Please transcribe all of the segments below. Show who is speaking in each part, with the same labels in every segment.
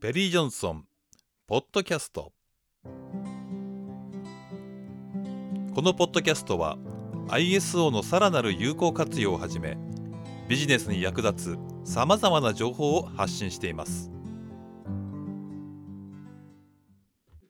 Speaker 1: ペリー・ジョンソンポッドキャスト。このポッドキャストは ISO のさらなる有効活用をはじめビジネスに役立つさまざまな情報を発信しています。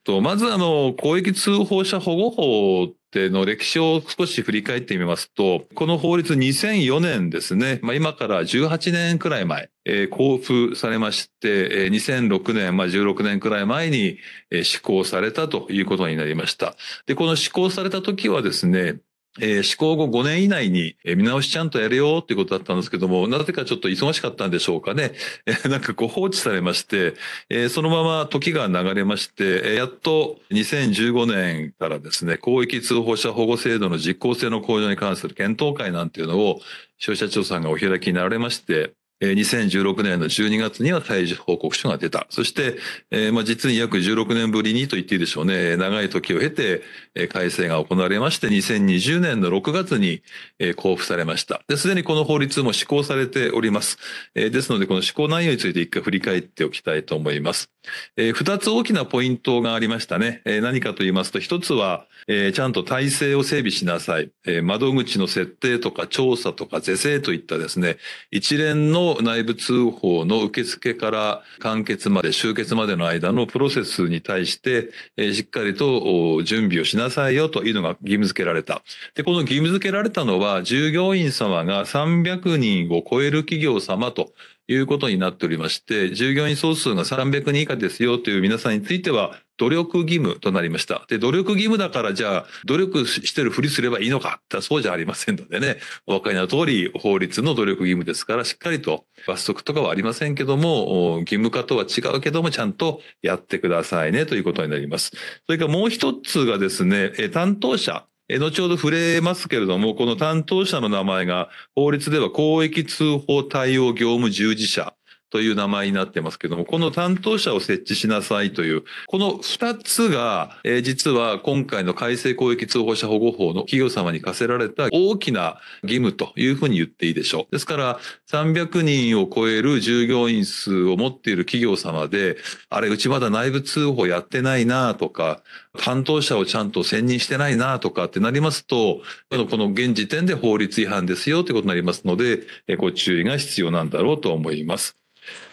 Speaker 2: とまずあの公益通報者保護法っての歴史を少し振り返ってみますと、この法律2004年ですね、まあ、今から18年くらい前、えー、交付されまして、えー、2006年、まあ、16年くらい前に、えー、施行されたということになりました。で、この施行された時はですね、えー、施行後5年以内に、えー、見直しちゃんとやるよっていうことだったんですけども、なぜかちょっと忙しかったんでしょうかね。えー、なんかこう放置されまして、えー、そのまま時が流れまして、えー、やっと2015年からですね、広域通報者保護制度の実効性の向上に関する検討会なんていうのを消費者庁さんがお開きになられまして、2016年の12月には退治報告書が出た。そして、えー、まあ実に約16年ぶりにと言っていいでしょうね。長い時を経て、えー、改正が行われまして、2020年の6月に、えー、交付されました。で、すでにこの法律も施行されております。えー、ですので、この施行内容について一回振り返っておきたいと思います。えー、二つ大きなポイントがありましたね。えー、何かと言いますと、一つは、えー、ちゃんと体制を整備しなさい。えー、窓口の設定とか調査とか是正といったですね、一連の内部通報の受付から完結まで、終結までの間のプロセスに対して、えー、しっかりと準備をしなさいよというのが義務付けられた。で、この義務付けられたのは、従業員様が300人を超える企業様ということになっておりまして、従業員総数が300人以下ですよという皆さんについては、努力義務となりました。で、努力義務だからじゃあ、努力してるふりすればいいのかってそうじゃありませんのでね、お分かりの通り、法律の努力義務ですから、しっかりと罰則とかはありませんけども、義務化とは違うけども、ちゃんとやってくださいねということになります。それからもう一つがですね、担当者、後ほど触れますけれども、この担当者の名前が法律では公益通報対応業務従事者。という名前になってますけども、この担当者を設置しなさいという、この二つが、えー、実は今回の改正公益通報者保護法の企業様に課せられた大きな義務というふうに言っていいでしょう。ですから、300人を超える従業員数を持っている企業様で、あれ、うちまだ内部通報やってないなとか、担当者をちゃんと選任してないなとかってなりますと、この現時点で法律違反ですよということになりますので、ご注意が必要なんだろうと思います。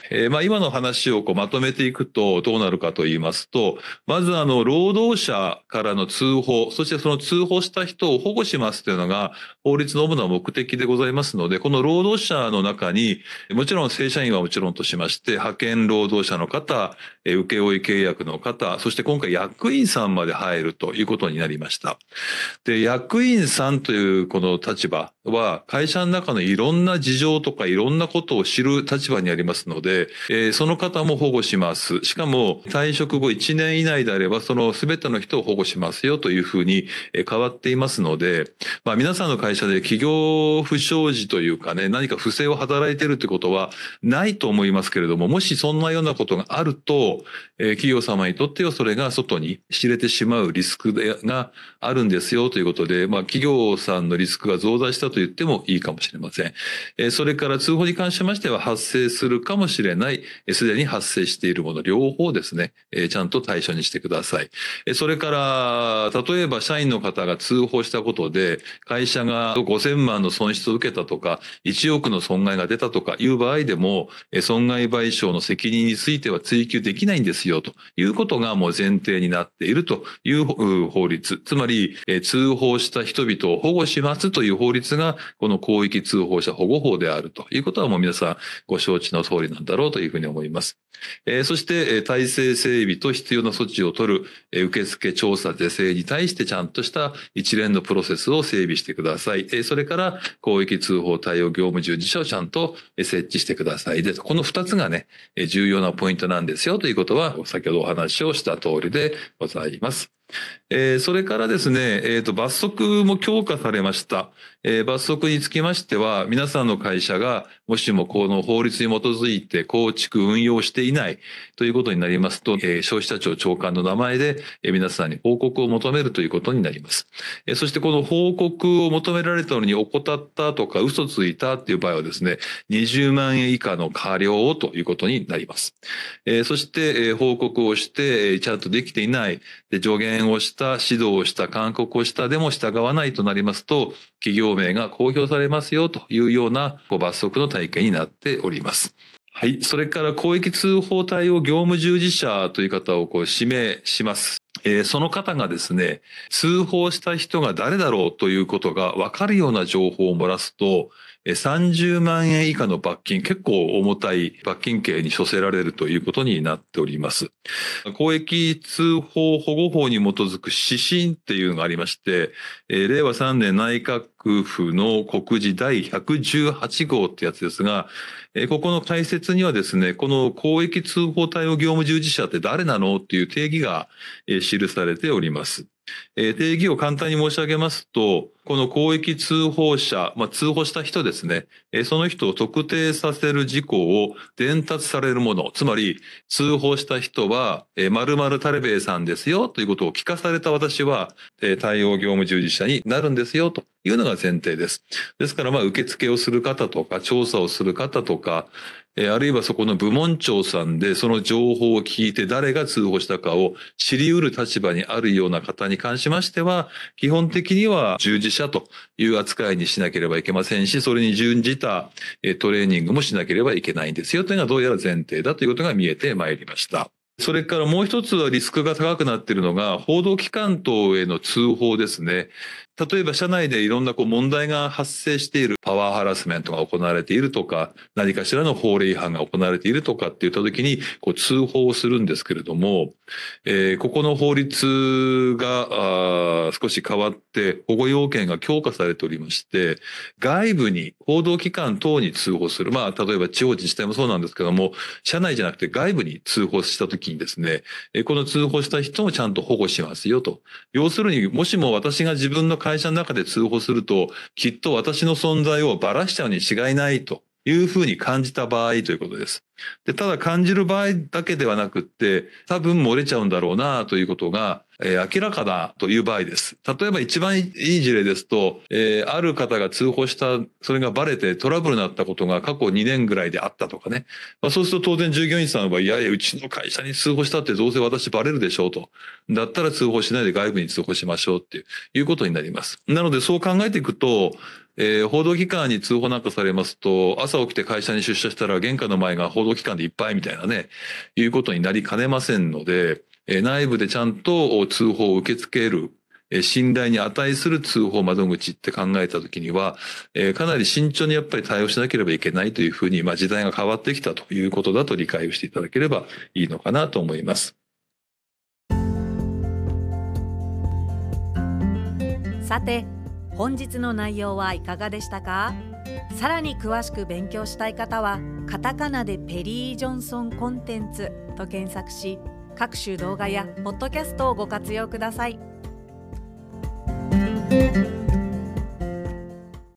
Speaker 2: えー、まあ今の話をこうまとめていくとどうなるかと言いますと、まずあの労働者からの通報、そしてその通報した人を保護しますというのが法律の主な目的でございますので、この労働者の中に、もちろん正社員はもちろんとしまして、派遣労働者の方、え請負契約の方、そして今回役員さんまで入るということになりました。で、役員さんというこの立場は会社の中のいろんな事情とかいろんなことを知る立場にありますので、えー、その方も保護します。しかも退職後1年以内であればその全ての人を保護しますよというふうに変わっていますので、まあ皆さんの会社で企業不祥事というかね、何か不正を働いているってことはないと思いますけれども、もしそんなようなことがあると、えー、企業様にとってはそれが外に知れてしまうリスクがあるんですよということで、まあ企業さんのリスクが増大したと言ってもいいかもしれません。え、それから通報に関しましては発生するかもしれない、すでに発生しているもの、両方ですね、ちゃんと対象にしてください。それから、例えば社員の方が通報したことで、会社が5000万の損失を受けたとか、1億の損害が出たとかいう場合でも、損害賠償の責任については追及できないんですよ、ということがもう前提になっているという法律。つまり、通報した人々を保護しますという法律が、がこの広域通報者保護法であるということはもう皆さんご承知の通りなんだろうというふうに思います。えー、そして、え体制整備と必要な措置を取る、え、受付調査是正に対してちゃんとした一連のプロセスを整備してください。え、それから広域通報対応業務従事者をちゃんと設置してください。で、この二つがね、重要なポイントなんですよということは、先ほどお話をした通りでございます。えー、それからですね、え、ー、と、罰則も強化されました。えー、罰則につきましては、皆さんの会社が、もしもこの法律に基づいて構築、運用していないということになりますと、えー、消費者庁長官の名前で、え、皆さんに報告を求めるということになります。え、そしてこの報告を求められたのに怠ったとか嘘ついたっていう場合はですね、20万円以下の過料をということになります。え、そして、え、報告をして、え、ちゃんとできていない、で助をした、指導をした、勧告をしたでも従わないとなりますと、企業名が公表されますよというような罰則の体系になっております。はい。それから公益通報対応業務従事者という方をこう指名します。えー、その方がですね、通報した人が誰だろうということが分かるような情報を漏らすと、30万円以下の罰金、結構重たい罰金刑に処せられるということになっております。公益通報保護法に基づく指針っていうのがありまして、令和3年内閣府の告示第118号ってやつですが、ここの解説にはですね、この公益通報対応業務従事者って誰なのっていう定義が記されております。えー、定義を簡単に申し上げますと、この公益通報者、まあ、通報した人ですね、えー、その人を特定させる事項を伝達されるもの、つまり通報した人は、えー、〇〇タレベイさんですよということを聞かされた私は、えー、対応業務従事者になるんですよというのが前提です。ですから、まあ、受付をする方とか、調査をする方とか、えあるいはそこの部門長さんでその情報を聞いて誰が通報したかを知り得る立場にあるような方に関しましては、基本的には従事者という扱いにしなければいけませんし、それに準じたトレーニングもしなければいけないんですよというのがどうやら前提だということが見えてまいりました。それからもう一つはリスクが高くなっているのが、報道機関等への通報ですね。例えば社内でいろんなこう問題が発生しているパワーハラスメントが行われているとか、何かしらの法令違反が行われているとかって言った時にこう通報をするんですけれども、えー、ここの法律が少し変わって保護要件が強化されておりまして、外部に報道機関等に通報する。まあ、例えば地方自治体もそうなんですけども、社内じゃなくて外部に通報した時にですね、この通報した人もちゃんと保護しますよと。要するに、もしも私が自分の会社の中で通報すると、きっと私の存在をばらしちゃうに違いないというふうに感じた場合ということです。で、ただ感じる場合だけではなくって、多分漏れちゃうんだろうなということが、えー、明らかだという場合です。例えば一番いい事例ですと、えー、ある方が通報した、それがバレてトラブルになったことが過去2年ぐらいであったとかね。まあ、そうすると当然従業員さんは、いやいや、うちの会社に通報したってどうせ私バレるでしょうと。だったら通報しないで外部に通報しましょうっていう、ことになります。なのでそう考えていくと、えー、報道機関に通報なんかされますと、朝起きて会社に出社したら玄関の前が報道機関でいっぱいみたいなね、いうことになりかねませんので、内部でちゃんと通報を受け付ける、え、信頼に値する通報窓口って考えたときには、え、かなり慎重にやっぱり対応しなければいけないというふうに、まあ時代が変わってきたということだと理解をしていただければいいのかなと思います。
Speaker 3: さて本日の内容はいかがでしたか？さらに詳しく勉強したい方はカタカナでペリー・ジョンソンコンテンツと検索し各種動画やポッドキャストをご活用ください。